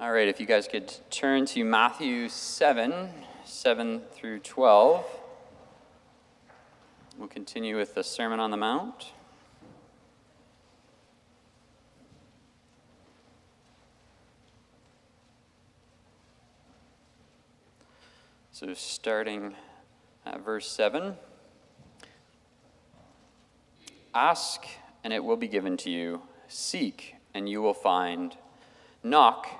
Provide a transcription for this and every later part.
All right, if you guys could turn to Matthew 7, 7 through 12. We'll continue with the Sermon on the Mount. So, starting at verse 7 Ask, and it will be given to you. Seek, and you will find. Knock,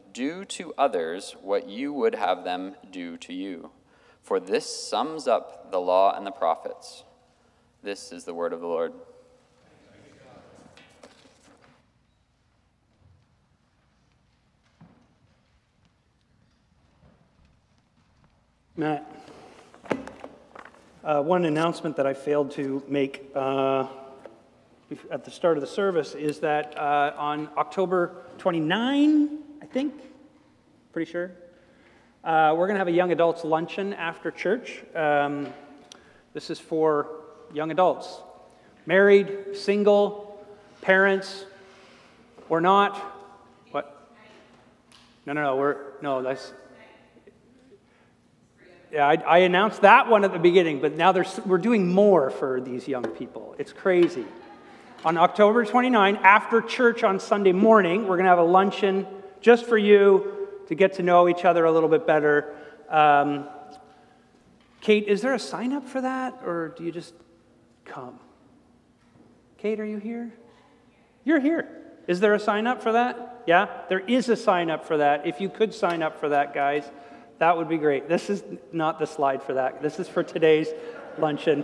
do to others what you would have them do to you. For this sums up the law and the prophets. This is the word of the Lord. Matt, uh, one announcement that I failed to make uh, at the start of the service is that uh, on October 29, I think, pretty sure, uh, we're going to have a young adults luncheon after church. Um, this is for young adults, married, single, parents, or not. What? No, no, no. We're no. That's yeah, I, I, announced that one at the beginning, but now we're doing more for these young people. It's crazy. On October 29, after church on Sunday morning, we're going to have a luncheon just for you to get to know each other a little bit better. Um, Kate, is there a sign up for that, or do you just come? Kate, are you here? You're here. Is there a sign up for that? Yeah, there is a sign up for that. If you could sign up for that, guys. That would be great. This is not the slide for that. This is for today's luncheon.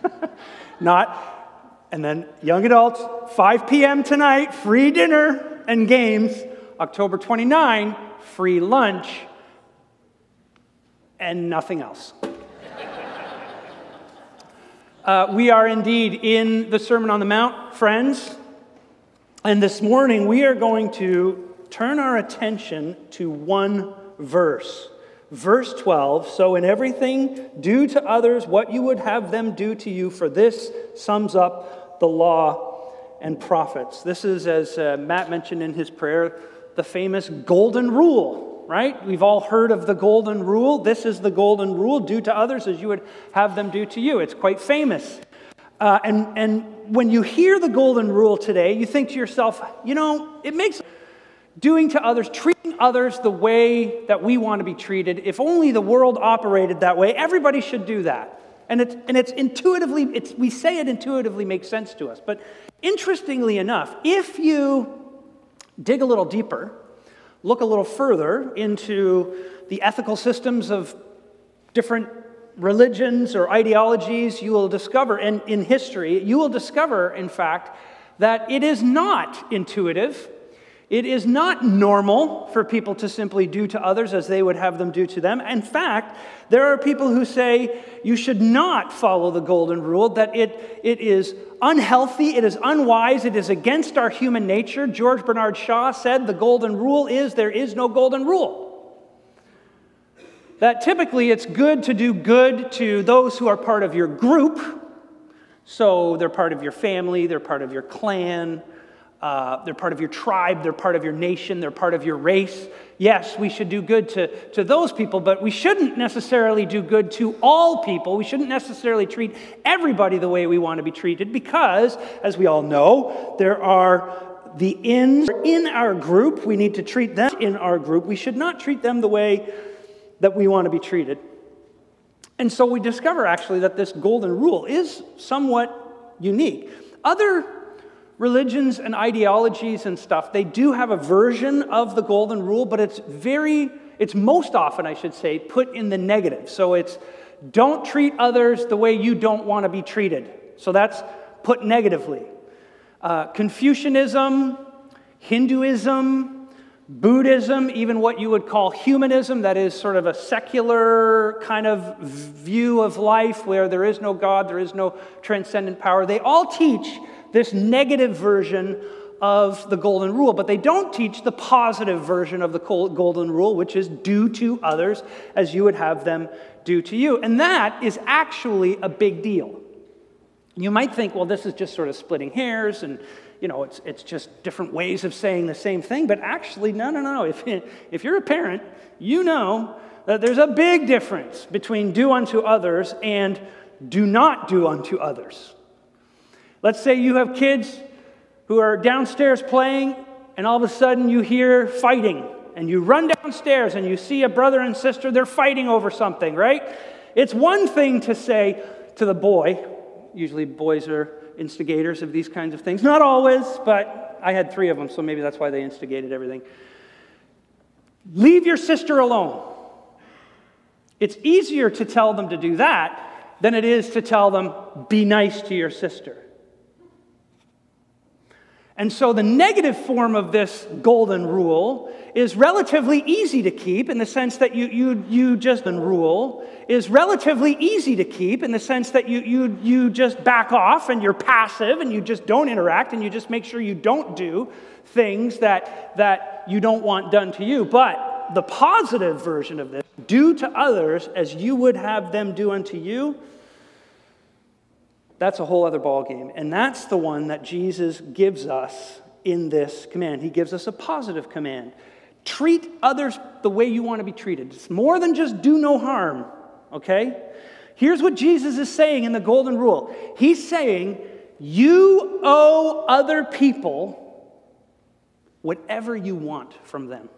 not, and then young adults, 5 p.m. tonight, free dinner and games. October 29, free lunch, and nothing else. uh, we are indeed in the Sermon on the Mount, friends. And this morning we are going to turn our attention to one verse. Verse 12 So, in everything, do to others what you would have them do to you, for this sums up the law and prophets. This is, as uh, Matt mentioned in his prayer, the famous golden rule, right? We've all heard of the golden rule. This is the golden rule do to others as you would have them do to you. It's quite famous. Uh, and, and when you hear the golden rule today, you think to yourself, you know, it makes doing to others, treating others the way that we want to be treated. If only the world operated that way, everybody should do that. And it's, and it's intuitively, it's, we say it intuitively makes sense to us. But interestingly enough, if you dig a little deeper, look a little further into the ethical systems of different religions or ideologies, you will discover, and in history, you will discover, in fact, that it is not intuitive it is not normal for people to simply do to others as they would have them do to them. In fact, there are people who say you should not follow the golden rule, that it, it is unhealthy, it is unwise, it is against our human nature. George Bernard Shaw said the golden rule is there is no golden rule. That typically it's good to do good to those who are part of your group. So they're part of your family, they're part of your clan, uh, they're part of your tribe, they're part of your nation, they're part of your race. Yes, we should do good to, to those people, but we shouldn't necessarily do good to all people. We shouldn't necessarily treat everybody the way we want to be treated because, as we all know, there are the ins in our group. We need to treat them in our group. We should not treat them the way that we want to be treated. And so we discover actually that this golden rule is somewhat unique. Other religions and ideologies and stuff, they do have a version of the golden rule, but it's very, it's most often, I should say, put in the negative. So it's don't treat others the way you don't want to be treated. So that's put negatively. Uh, Confucianism, Hinduism, Buddhism, even what you would call humanism, that is sort of a secular kind of view of life where there is no God, there is no transcendent power, they all teach this negative version of the golden rule, but they don't teach the positive version of the golden rule, which is do to others as you would have them do to you. And that is actually a big deal. You might think, well, this is just sort of splitting hairs and you know, it's, it's just different ways of saying the same thing. But actually, no, no, no. If, if you're a parent, you know that there's a big difference between do unto others and do not do unto others. Let's say you have kids who are downstairs playing, and all of a sudden you hear fighting, and you run downstairs and you see a brother and sister, they're fighting over something, right? It's one thing to say to the boy, usually boys are instigators of these kinds of things. Not always, but I had three of them, so maybe that's why they instigated everything. Leave your sister alone. It's easier to tell them to do that than it is to tell them, be nice to your sister. And so the negative form of this golden rule is relatively easy to keep in the sense that you, you, you just, the rule is relatively easy to keep in the sense that you, you, you just back off and you're passive and you just don't interact and you just make sure you don't do things that, that you don't want done to you. But the positive version of this, do to others as you would have them do unto you, that's a whole other ballgame. And that's the one that Jesus gives us in this command. He gives us a positive command. Treat others the way you want to be treated. It's more than just do no harm, okay? Here's what Jesus is saying in the Golden Rule He's saying, You owe other people whatever you want from them.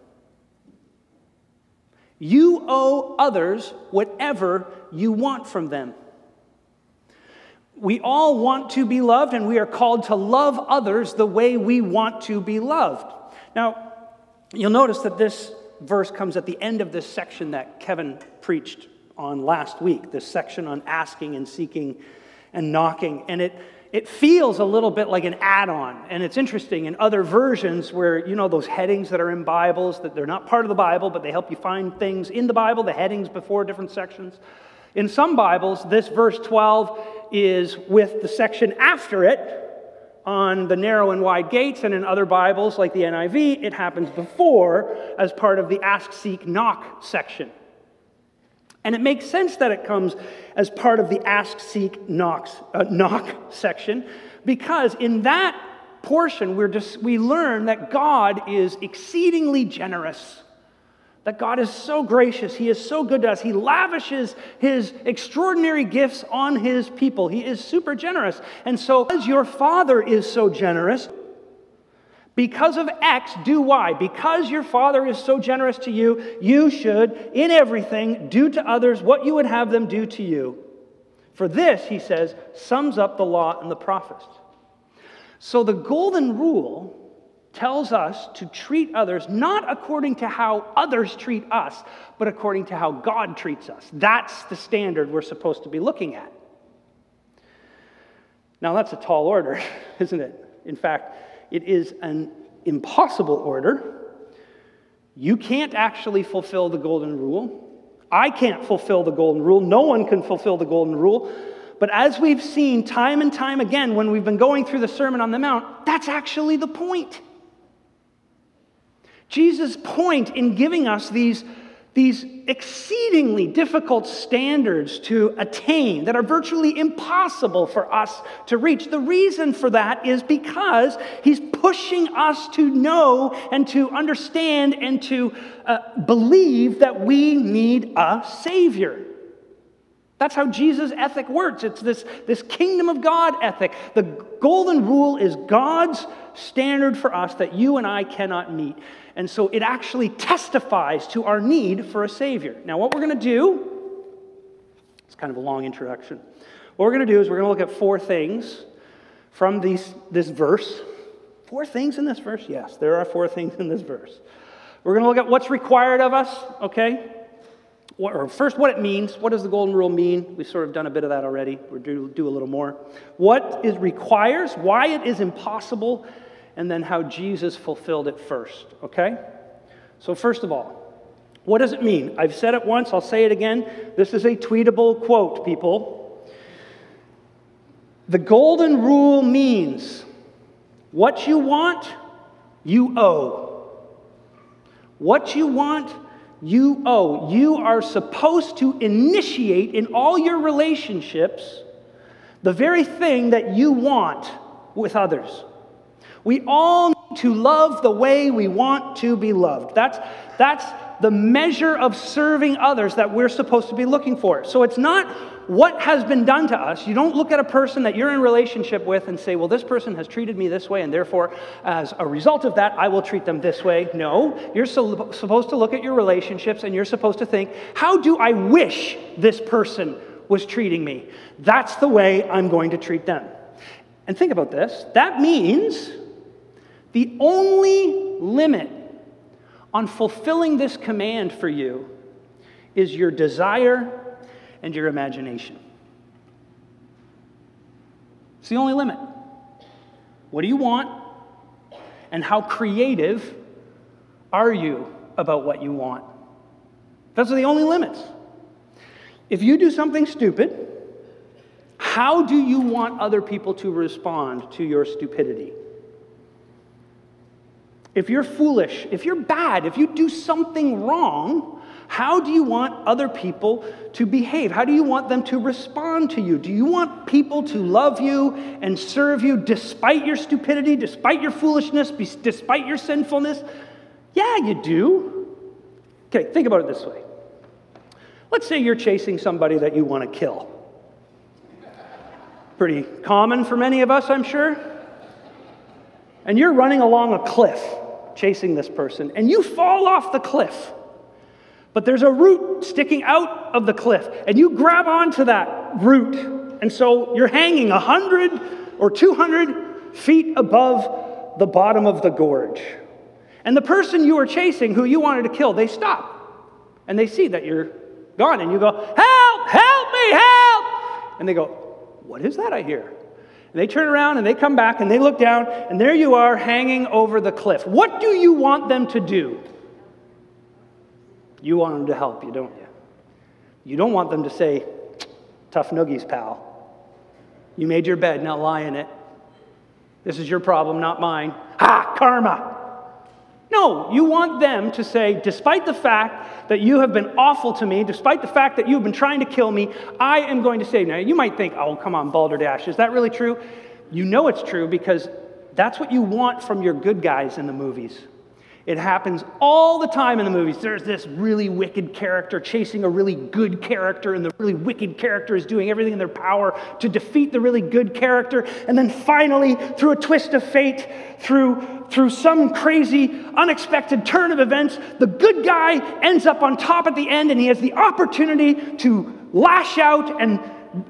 You owe others whatever you want from them. We all want to be loved, and we are called to love others the way we want to be loved. Now, you'll notice that this verse comes at the end of this section that Kevin preached on last week, this section on asking and seeking and knocking. And it, it feels a little bit like an add-on and it's interesting in other versions where you know those headings that are in bibles that they're not part of the bible but they help you find things in the bible the headings before different sections in some bibles this verse 12 is with the section after it on the narrow and wide gates, and in other Bibles, like the NIV, it happens before as part of the ask, seek, knock section. And it makes sense that it comes as part of the ask, seek, knocks, uh, knock section, because in that portion, we're just, we learn that God is exceedingly generous that God is so gracious. He is so good to us. He lavishes his extraordinary gifts on his people. He is super generous. And so, as your Father is so generous, because of X, do Y. Because your Father is so generous to you, you should, in everything, do to others what you would have them do to you. For this, he says, sums up the law and the prophets. So the golden rule tells us to treat others not according to how others treat us, but according to how God treats us. That's the standard we're supposed to be looking at. Now, that's a tall order, isn't it? In fact, it is an impossible order. You can't actually fulfill the golden rule. I can't fulfill the golden rule. No one can fulfill the golden rule. But as we've seen time and time again when we've been going through the Sermon on the Mount, that's actually the point. Jesus' point in giving us these, these exceedingly difficult standards to attain that are virtually impossible for us to reach, the reason for that is because he's pushing us to know and to understand and to uh, believe that we need a Savior. That's how Jesus' ethic works. It's this, this kingdom of God ethic. The golden rule is God's standard for us that you and I cannot meet. And so it actually testifies to our need for a Savior. Now, what we're going to do, it's kind of a long introduction. What we're going to do is we're going to look at four things from these, this verse. Four things in this verse? Yes, there are four things in this verse. We're going to look at what's required of us, okay? Or first, what it means. What does the golden rule mean? We've sort of done a bit of that already. We're do, do a little more. What it requires, why it is impossible and then how Jesus fulfilled it first, okay? So, first of all, what does it mean? I've said it once, I'll say it again. This is a tweetable quote, people. The golden rule means what you want, you owe. What you want, you owe. You are supposed to initiate in all your relationships the very thing that you want with others. We all need to love the way we want to be loved. That's, that's the measure of serving others that we're supposed to be looking for. So it's not what has been done to us. You don't look at a person that you're in relationship with and say, well, this person has treated me this way, and therefore, as a result of that, I will treat them this way. No, you're so, supposed to look at your relationships and you're supposed to think, how do I wish this person was treating me? That's the way I'm going to treat them. And think about this that means the only limit on fulfilling this command for you is your desire and your imagination. It's the only limit. What do you want? And how creative are you about what you want? Those are the only limits. If you do something stupid, how do you want other people to respond to your stupidity? If you're foolish, if you're bad, if you do something wrong, how do you want other people to behave? How do you want them to respond to you? Do you want people to love you and serve you despite your stupidity, despite your foolishness, despite your sinfulness? Yeah, you do. Okay, think about it this way. Let's say you're chasing somebody that you want to kill. Pretty common for many of us, I'm sure. And you're running along a cliff chasing this person, and you fall off the cliff. But there's a root sticking out of the cliff, and you grab onto that root. And so you're hanging 100 or 200 feet above the bottom of the gorge. And the person you were chasing, who you wanted to kill, they stop. And they see that you're gone, and you go, Help, help me, help! And they go, What is that I hear? And they turn around and they come back and they look down, and there you are hanging over the cliff. What do you want them to do? You want them to help you, don't you? You don't want them to say, Tough noogies, pal. You made your bed, now lie in it. This is your problem, not mine. Ha, karma. No, you want them to say, despite the fact that you have been awful to me, despite the fact that you've been trying to kill me, I am going to save you. Now, you might think, oh, come on, Balderdash, is that really true? You know it's true because that's what you want from your good guys in the movies. It happens all the time in the movies. There's this really wicked character chasing a really good character, and the really wicked character is doing everything in their power to defeat the really good character. And then finally, through a twist of fate, through, through some crazy, unexpected turn of events, the good guy ends up on top at the end, and he has the opportunity to lash out and,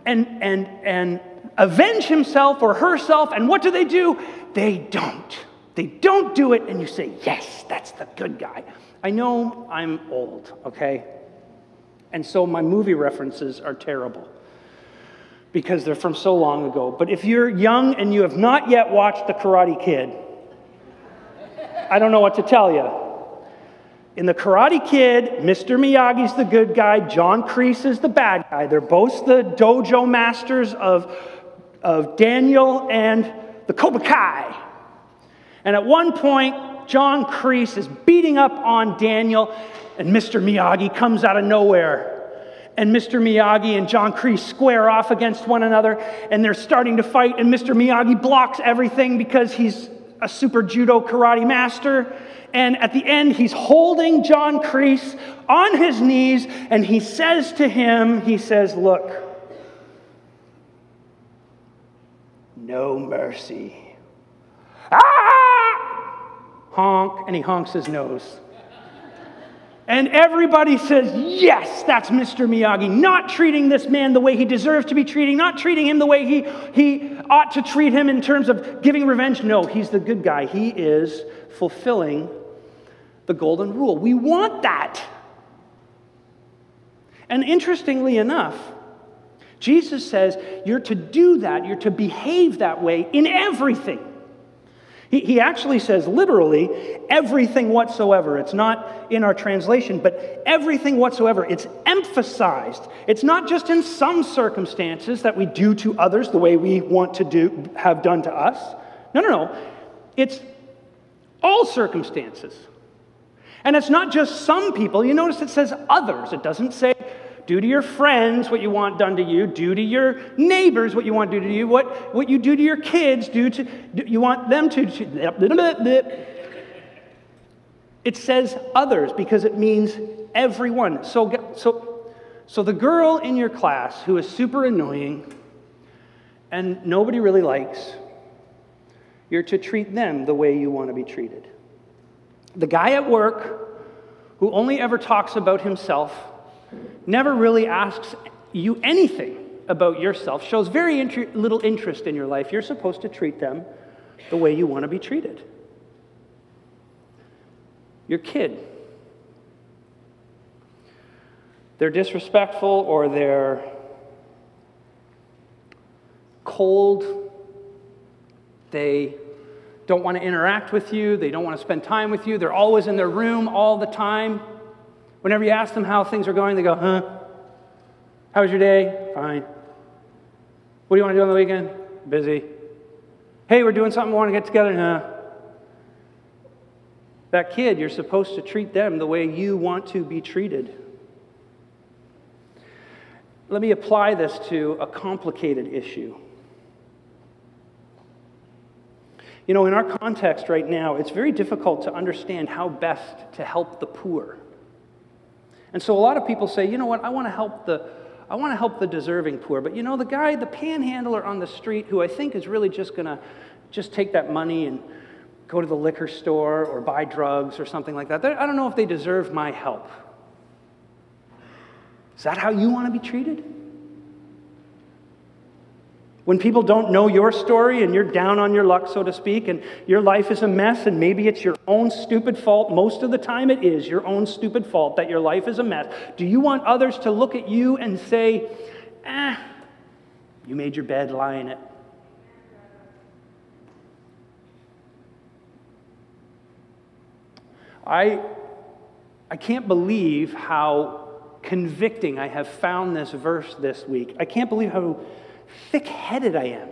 and, and, and avenge himself or herself. And what do they do? They don't. They don't do it, and you say, Yes, that's the good guy. I know I'm old, okay? And so my movie references are terrible because they're from so long ago. But if you're young and you have not yet watched The Karate Kid, I don't know what to tell you. In The Karate Kid, Mr. Miyagi's the good guy, John Kreese is the bad guy. They're both the dojo masters of, of Daniel and the Cobra Kai. And at one point, John Kreese is beating up on Daniel, and Mr. Miyagi comes out of nowhere. And Mr. Miyagi and John Kreese square off against one another, and they're starting to fight, and Mr. Miyagi blocks everything because he's a super judo karate master. And at the end, he's holding John Kreese on his knees, and he says to him, he says, Look, no mercy. Ah! Honk, and he honks his nose. And everybody says, Yes, that's Mr. Miyagi. Not treating this man the way he deserves to be treating, not treating him the way he, he ought to treat him in terms of giving revenge. No, he's the good guy. He is fulfilling the golden rule. We want that. And interestingly enough, Jesus says you're to do that, you're to behave that way in everything. He, he actually says literally everything whatsoever. It's not in our translation, but everything whatsoever. It's emphasized. It's not just in some circumstances that we do to others the way we want to do, have done to us. No, no, no. It's all circumstances. And it's not just some people. You notice it says others. It doesn't say do to your friends what you want done to you. Do to your neighbors what you want to do to you. What, what you do to your kids, do to you want them to. It says others because it means everyone. So, so, so the girl in your class who is super annoying and nobody really likes, you're to treat them the way you want to be treated. The guy at work who only ever talks about himself never really asks you anything about yourself, shows very inter- little interest in your life, you're supposed to treat them the way you want to be treated. Your kid. They're disrespectful or they're cold. They don't want to interact with you. They don't want to spend time with you. They're always in their room all the time. Whenever you ask them how things are going, they go, huh? How was your day? Fine. What do you want to do on the weekend? Busy. Hey, we're doing something, we want to get together? Nah. That kid, you're supposed to treat them the way you want to be treated. Let me apply this to a complicated issue. You know, in our context right now, it's very difficult to understand how best to help the poor. And so a lot of people say, you know what, I want to help the I want to help the deserving poor. But you know, the guy, the panhandler on the street who I think is really just going to just take that money and go to the liquor store or buy drugs or something like that. I don't know if they deserve my help. Is that how you want to be treated? When people don't know your story and you're down on your luck, so to speak, and your life is a mess, and maybe it's your own stupid fault, most of the time it is your own stupid fault that your life is a mess, do you want others to look at you and say, ah, you made your bed, lie in it? I, I can't believe how convicting I have found this verse this week. I can't believe how thick headed I am.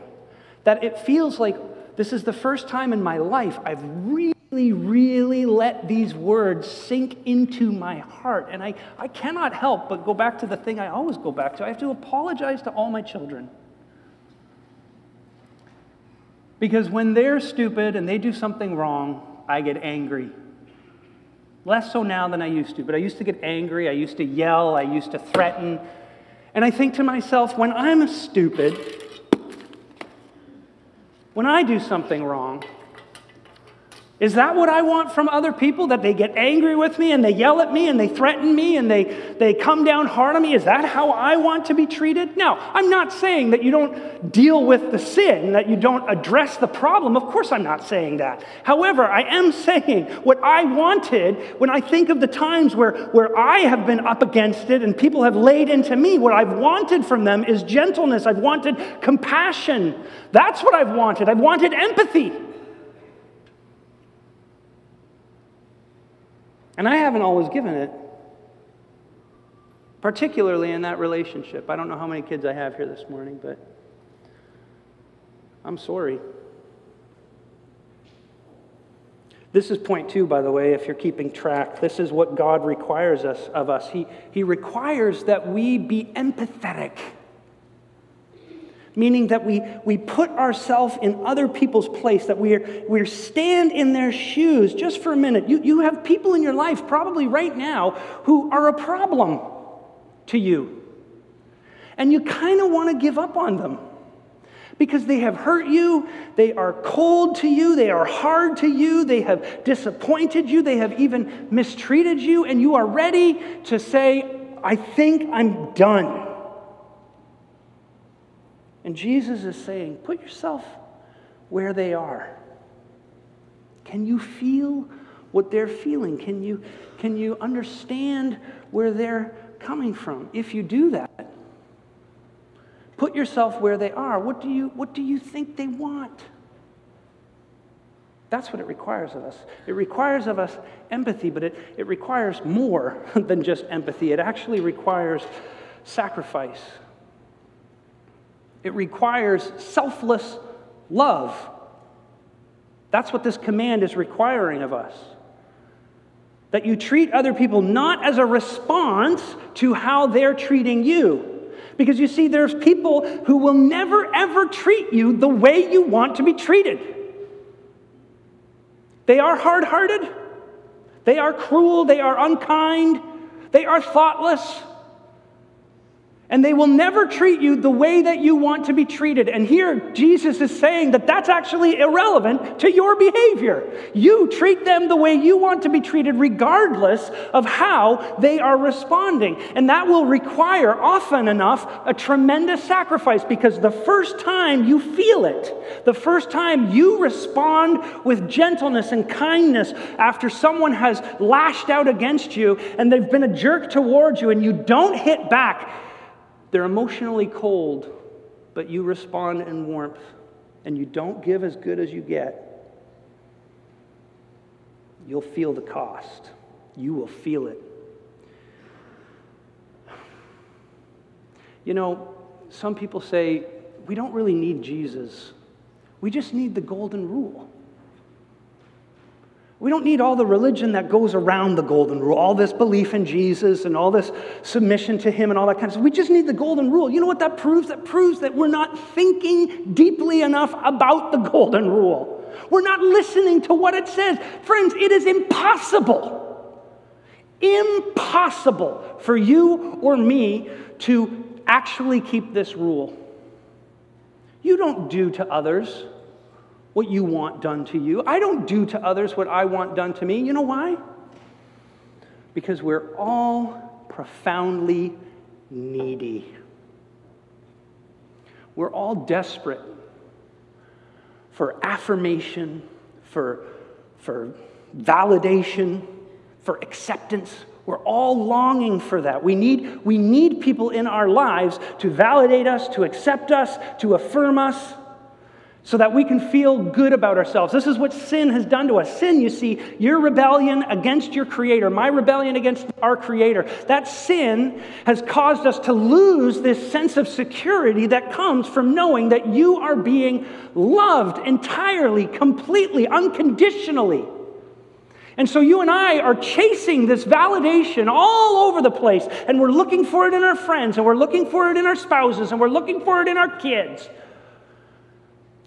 That it feels like this is the first time in my life I've really, really let these words sink into my heart. And I, I cannot help but go back to the thing I always go back to. I have to apologize to all my children. Because when they're stupid and they do something wrong, I get angry. Less so now than I used to, but I used to get angry. I used to yell. I used to threaten. And I think to myself, when I'm stupid, when I do something wrong, is that what I want from other people? That they get angry with me and they yell at me and they threaten me and they, they come down hard on me? Is that how I want to be treated? Now, I'm not saying that you don't deal with the sin, that you don't address the problem. Of course, I'm not saying that. However, I am saying what I wanted when I think of the times where, where I have been up against it and people have laid into me, what I've wanted from them is gentleness. I've wanted compassion. That's what I've wanted. I've wanted empathy. And I haven't always given it, particularly in that relationship. I don't know how many kids I have here this morning, but I'm sorry. This is point two, by the way, if you're keeping track. This is what God requires us of us. He, he requires that we be empathetic meaning that we, we put ourselves in other people's place, that we are, we stand in their shoes just for a minute. You, you have people in your life, probably right now, who are a problem to you. And you kind of want to give up on them because they have hurt you, they are cold to you, they are hard to you, they have disappointed you, they have even mistreated you, and you are ready to say, I think I'm done. And Jesus is saying, put yourself where they are. Can you feel what they're feeling? Can you, can you understand where they're coming from? If you do that, put yourself where they are. What do you, what do you think they want? That's what it requires of us. It requires of us empathy, but it, it requires more than just empathy. It actually requires sacrifice. It requires selfless love. That's what this command is requiring of us. That you treat other people not as a response to how they're treating you. Because you see, there's people who will never ever treat you the way you want to be treated. They are hard hearted, they are cruel, they are unkind, they are thoughtless. And they will never treat you the way that you want to be treated. And here, Jesus is saying that that's actually irrelevant to your behavior. You treat them the way you want to be treated, regardless of how they are responding. And that will require, often enough, a tremendous sacrifice because the first time you feel it, the first time you respond with gentleness and kindness after someone has lashed out against you and they've been a jerk towards you and you don't hit back they're emotionally cold, but you respond in warmth, and you don't give as good as you get. You'll feel the cost. You will feel it. You know, some people say, we don't really need Jesus. We just need the golden rule. We don't need all the religion that goes around the golden rule, all this belief in Jesus and all this submission to him and all that kind of stuff. We just need the golden rule. You know what that proves? That proves that we're not thinking deeply enough about the golden rule. We're not listening to what it says. Friends, it is impossible, impossible for you or me to actually keep this rule. You don't do to others what you want done to you. I don't do to others what I want done to me. You know why? Because we're all profoundly needy. We're all desperate for affirmation, for, for validation, for acceptance. We're all longing for that. We need, we need people in our lives to validate us, to accept us, to affirm us so that we can feel good about ourselves. This is what sin has done to us. Sin, you see, your rebellion against your Creator, my rebellion against our Creator, that sin has caused us to lose this sense of security that comes from knowing that you are being loved entirely, completely, unconditionally. And so you and I are chasing this validation all over the place, and we're looking for it in our friends, and we're looking for it in our spouses, and we're looking for it in our kids.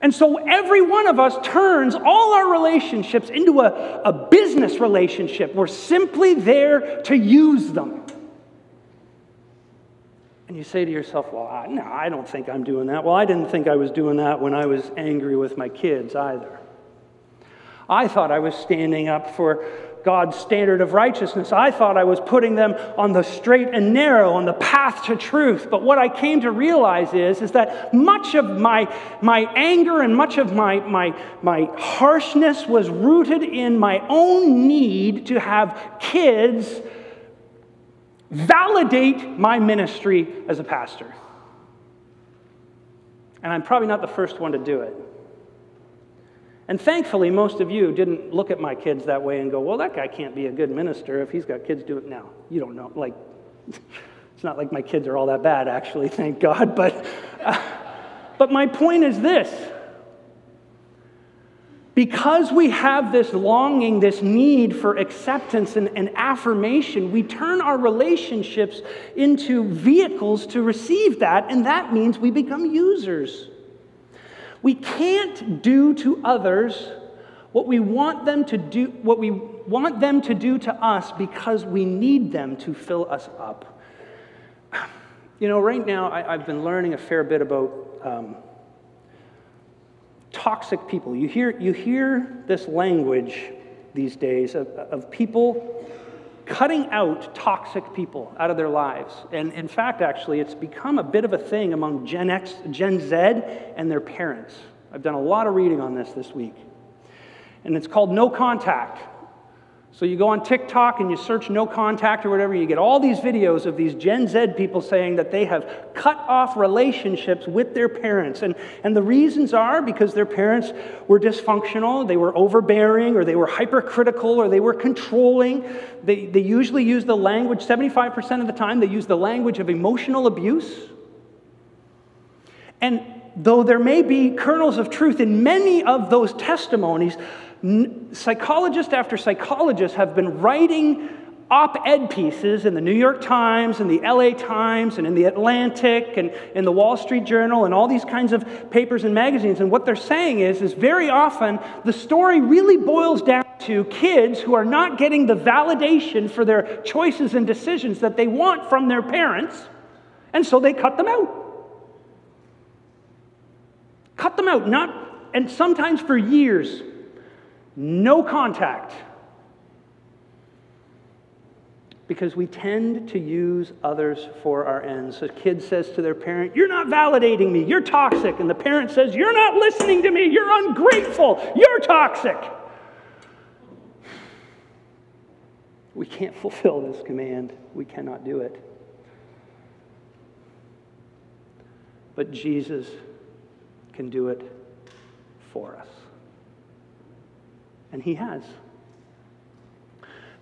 And so every one of us turns all our relationships into a, a business relationship. We're simply there to use them. And you say to yourself, well, I, no, I don't think I'm doing that. Well, I didn't think I was doing that when I was angry with my kids either. I thought I was standing up for God's standard of righteousness. I thought I was putting them on the straight and narrow, on the path to truth. But what I came to realize is, is that much of my, my anger and much of my, my, my harshness was rooted in my own need to have kids validate my ministry as a pastor. And I'm probably not the first one to do it. And thankfully, most of you didn't look at my kids that way and go, well, that guy can't be a good minister if he's got kids doing it now. You don't know. Like, it's not like my kids are all that bad, actually, thank God. But, uh, but my point is this because we have this longing, this need for acceptance and, and, affirmation, we turn our relationships into vehicles to receive that, and that means we become users. We can't do to others what we want them to do, what we want them to do to us because we need them to fill us up. You know, right now I, have been learning a fair bit about um, toxic people. You hear, you hear this language these days of, of people cutting out toxic people out of their lives. And in fact, actually, it's become a bit of a thing among Gen X, Gen Z, and their parents. I've done a lot of reading on this this week. And it's called no contact. So you go on TikTok and you search no contact or whatever, you get all these videos of these Gen Z people saying that they have cut off relationships with their parents. And, and the reasons are because their parents were dysfunctional, they were overbearing, or they were hypercritical, or they were controlling. They, they usually use the language, 75% of the time, they use the language of emotional abuse. And though there may be kernels of truth in many of those testimonies, psychologist after psychologist have been writing op ed pieces in the New York Times and the LA Times and in the Atlantic and in the Wall Street Journal and all these kinds of papers and magazines. And what they're saying is, is very often the story really boils down to kids who are not getting the validation for their choices and decisions that they want from their parents, and so they cut them out. Cut them out, not, and sometimes for years no contact. Because we tend to use others for our ends. A kid says to their parent, You're not validating me, you're toxic. And the parent says, You're not listening to me, you're ungrateful, you're toxic. We can't fulfill this command, we cannot do it. But Jesus can do it for us. And he has.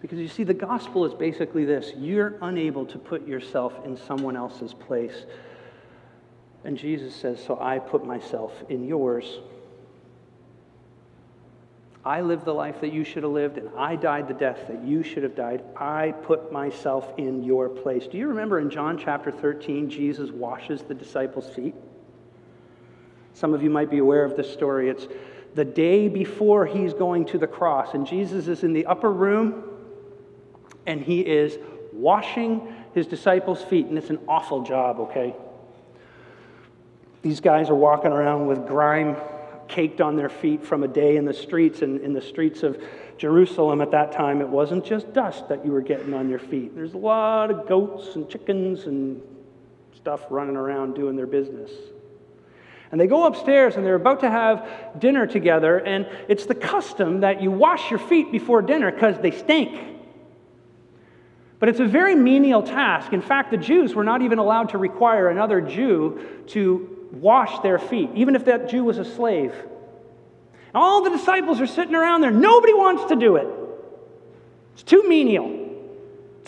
Because you see, the gospel is basically this you're unable to put yourself in someone else's place. And Jesus says, So I put myself in yours. I lived the life that you should have lived, and I died the death that you should have died. I put myself in your place. Do you remember in John chapter 13, Jesus washes the disciples' feet? Some of you might be aware of this story. It's the day before he's going to the cross. And Jesus is in the upper room and he is washing his disciples' feet. And it's an awful job, okay? These guys are walking around with grime caked on their feet from a day in the streets. And in the streets of Jerusalem at that time, it wasn't just dust that you were getting on your feet. There's a lot of goats and chickens and stuff running around doing their business. And they go upstairs and they're about to have dinner together, and it's the custom that you wash your feet before dinner because they stink. But it's a very menial task. In fact, the Jews were not even allowed to require another Jew to wash their feet, even if that Jew was a slave. All the disciples are sitting around there. Nobody wants to do it. It's too menial.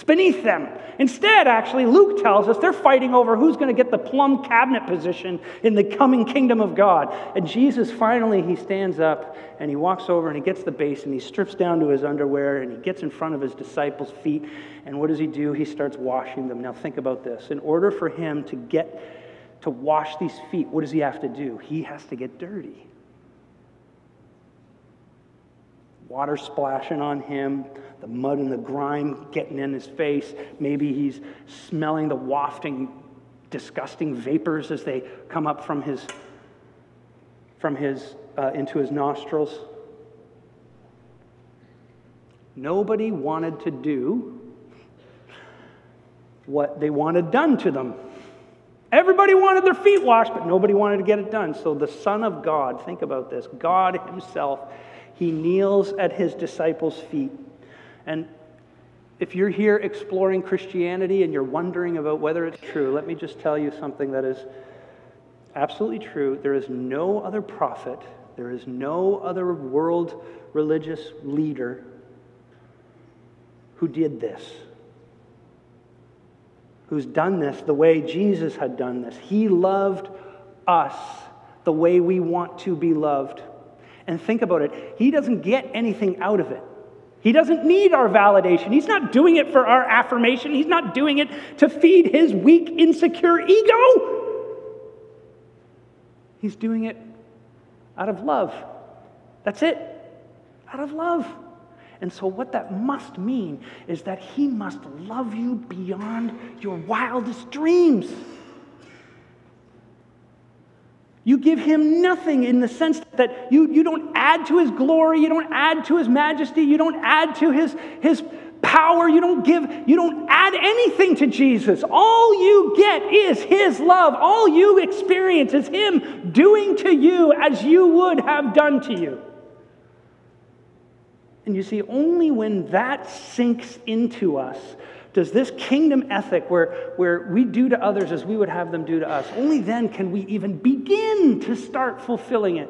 It's beneath them. Instead, actually, Luke tells us they're fighting over who's going to get the plum cabinet position in the coming kingdom of God. And Jesus finally he stands up and he walks over and he gets the base and he strips down to his underwear and he gets in front of his disciples' feet. And what does he do? He starts washing them. Now think about this. In order for him to get to wash these feet, what does he have to do? He has to get dirty. Water splashing on him, the mud and the grime getting in his face. Maybe he's smelling the wafting, disgusting vapors as they come up from his, from his, uh, into his nostrils. Nobody wanted to do what they wanted done to them. Everybody wanted their feet washed, but nobody wanted to get it done. So the Son of God, think about this God Himself he kneels at his disciples' feet. And if you're here exploring Christianity and you're wondering about whether it's true, let me just tell you something that is absolutely true. There is no other prophet, there is no other world religious leader who did this, who's done this the way Jesus had done this. He loved us the way we want to be loved. And think about it, he doesn't get anything out of it. He doesn't need our validation. He's not doing it for our affirmation. He's not doing it to feed his weak, insecure ego. He's doing it out of love. That's it. Out of love. And so, what that must mean is that he must love you beyond your wildest dreams. You give him nothing in the sense that you, you don't add to his glory, you don't add to his majesty, you don't add to his, his power, you don't give, you don't add anything to Jesus. All you get is his love. All you experience is him doing to you as you would have done to you. And you see, only when that sinks into us does this kingdom ethic, where, where we do to others as we would have them do to us, only then can we even begin to start fulfilling it.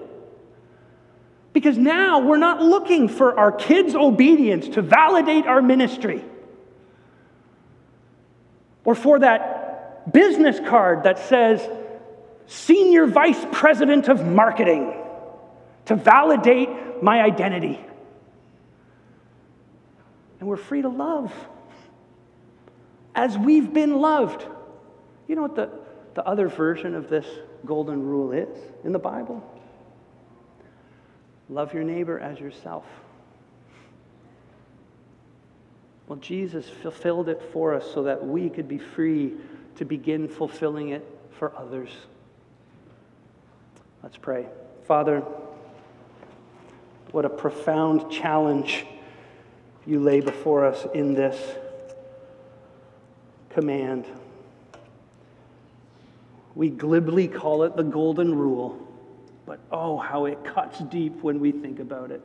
Because now we're not looking for our kids' obedience to validate our ministry or for that business card that says, Senior Vice President of Marketing, to validate my identity. And we're free to love as we've been loved. You know what the, the other version of this golden rule is in the Bible? Love your neighbor as yourself. Well, Jesus fulfilled it for us so that we could be free to begin fulfilling it for others. Let's pray. Father, what a profound challenge you lay before us in this command. We glibly call it the golden rule, but oh, how it cuts deep when we think about it.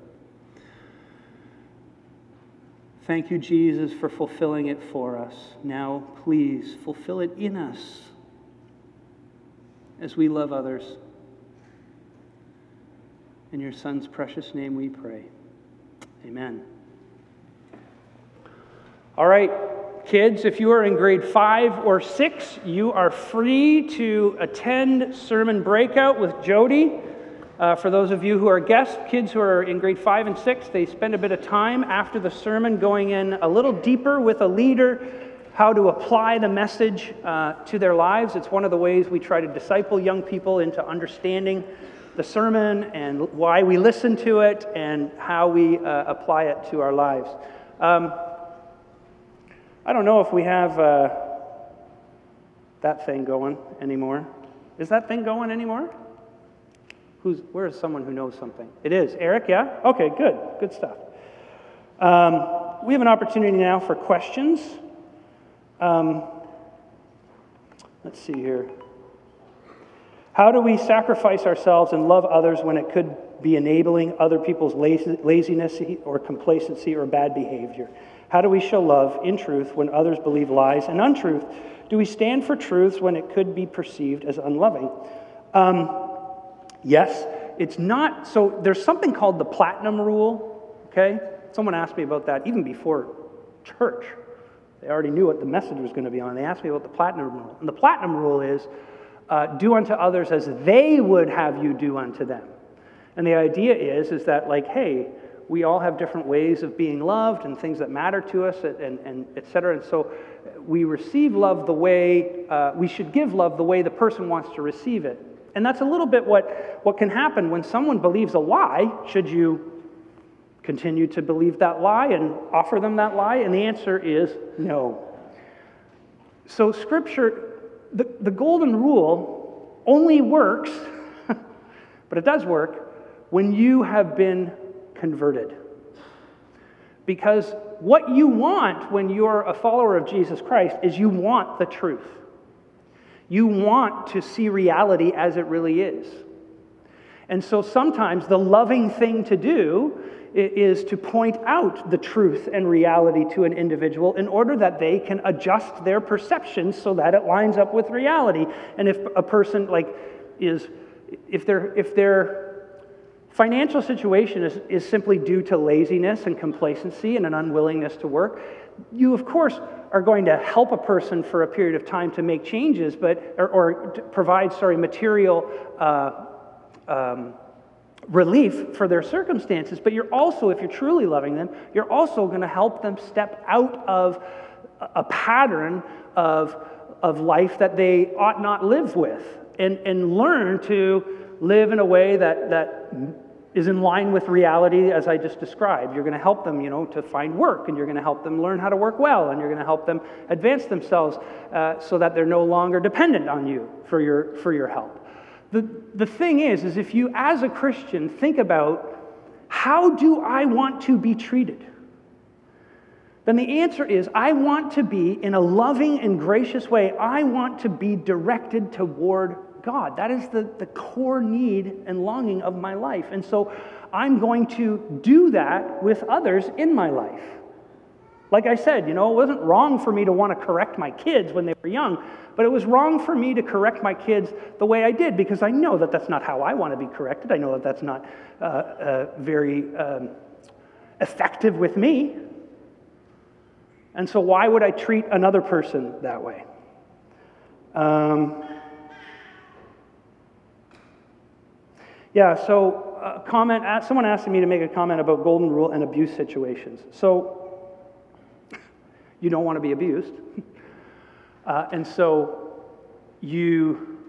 Thank you, Jesus, for fulfilling it for us. Now, please fulfill it in us as we love others. In your Son's precious name we pray. Amen. All right, kids, if you are in grade five or six, you are free to attend sermon breakout with Jody. Uh, for those of you who are guests, kids who are in grade five and six, they spend a bit of time after the sermon going in a little deeper with a leader, how to apply the message uh, to their lives. It's one of the ways we try to disciple young people into understanding the sermon and why we listen to it and how we uh, apply it to our lives. Um, I don't know if we have uh, that thing going anymore. Is that thing going anymore? Who's, where is someone who knows something? It is. Eric, yeah? Okay, good. Good stuff. Um, we have an opportunity now for questions. Um, let's see here. How do we sacrifice ourselves and love others when it could be enabling other people's laziness or complacency or bad behavior? How do we show love in truth when others believe lies and untruth? Do we stand for truths when it could be perceived as unloving? Um, yes, it's not. So there's something called the platinum rule, okay? Someone asked me about that even before church. They already knew what the message was going to be on. They asked me about the platinum rule. And the platinum rule is uh, do unto others as they would have you do unto them. And the idea is, is that, like, hey, we all have different ways of being loved and things that matter to us and, and et cetera. And so we receive love the way, uh, we should give love the way the person wants to receive it. And that's a little bit what, what can happen when someone believes a lie. Should you continue to believe that lie and offer them that lie? And the answer is no. So, Scripture, the, the golden rule only works, but it does work, when you have been converted. Because what you want when you're a follower of Jesus Christ is you want the truth. You want to see reality as it really is. And so sometimes the loving thing to do is to point out the truth and reality to an individual in order that they can adjust their perceptions so that it lines up with reality. And if a person like is if they're if they're Financial situation is, is simply due to laziness and complacency and an unwillingness to work. You, of course, are going to help a person for a period of time to make changes, but or, or provide, sorry, material uh, um, relief for their circumstances. But you're also, if you're truly loving them, you're also going to help them step out of a pattern of, of life that they ought not live with, and, and learn to live in a way that that is in line with reality as I just described. You're going to help them, you know, to find work, and you're going to help them learn how to work well, and you're going to help them advance themselves uh, so that they're no longer dependent on you for your, for your help. The, the thing is, is if you, as a Christian, think about how do I want to be treated? Then the answer is I want to be in a loving and gracious way. I want to be directed toward God. That is the, the core need and longing of my life. And so I'm going to do that with others in my life. Like I said, you know, it wasn't wrong for me to want to correct my kids when they were young, but it was wrong for me to correct my kids the way I did because I know that that's not how I want to be corrected. I know that that's not uh, uh, very um, effective with me. And so, why would I treat another person that way? Um, yeah, so uh, comment, someone asked me to make a comment about golden rule and abuse situations. So, you don't want to be abused. Uh, and so you,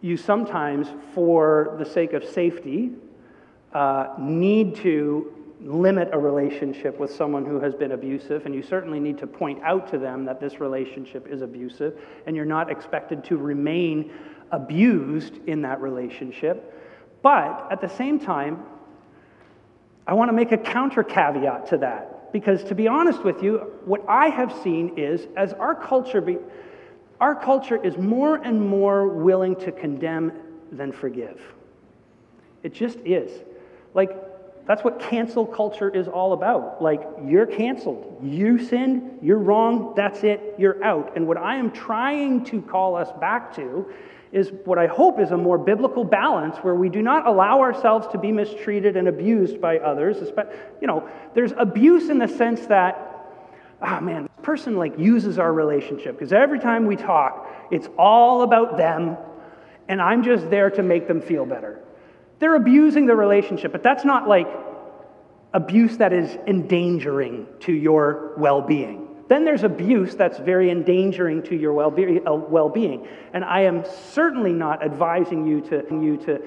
you sometimes, for the sake of safety, uh, need to limit a relationship with someone who has been abusive, and you certainly need to point out to them that this relationship is abusive, and you're not expected to remain abused in that relationship. But at the same time, I want to make a counter caveat to that because to be honest with you, what I have seen is as our culture, be, our culture is more and more willing to condemn than forgive. It just is. Like, that's what cancel culture is all about. Like, you're canceled. You sinned, you're wrong, that's it, you're out. And what I am trying to call us back to is what I hope is a more biblical balance where we do not allow ourselves to be mistreated and abused by others. You know, there's abuse in the sense that, ah, oh man, this person like uses our relationship because every time we talk, it's all about them, and I'm just there to make them feel better. They're abusing the relationship, but that's not like abuse that is endangering to your well being. Then there's abuse that's very endangering to your uh, well being. And I am certainly not advising you to, you to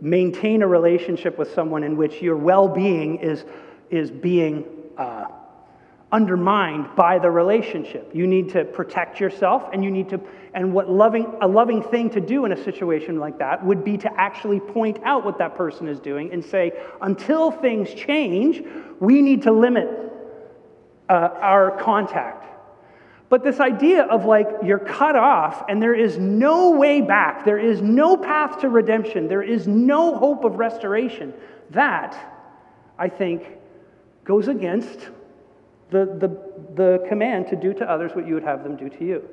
maintain a relationship with someone in which your well being is, is being uh, undermined by the relationship. You need to protect yourself, and you need to, and what loving, a loving thing to do in a situation like that would be to actually point out what that person is doing and say, until things change, we need to limit uh, our contact. But this idea of like you're cut off and there is no way back, there is no path to redemption, there is no hope of restoration, that, I think, goes against the, the, the command to do to others what you would have them do to you.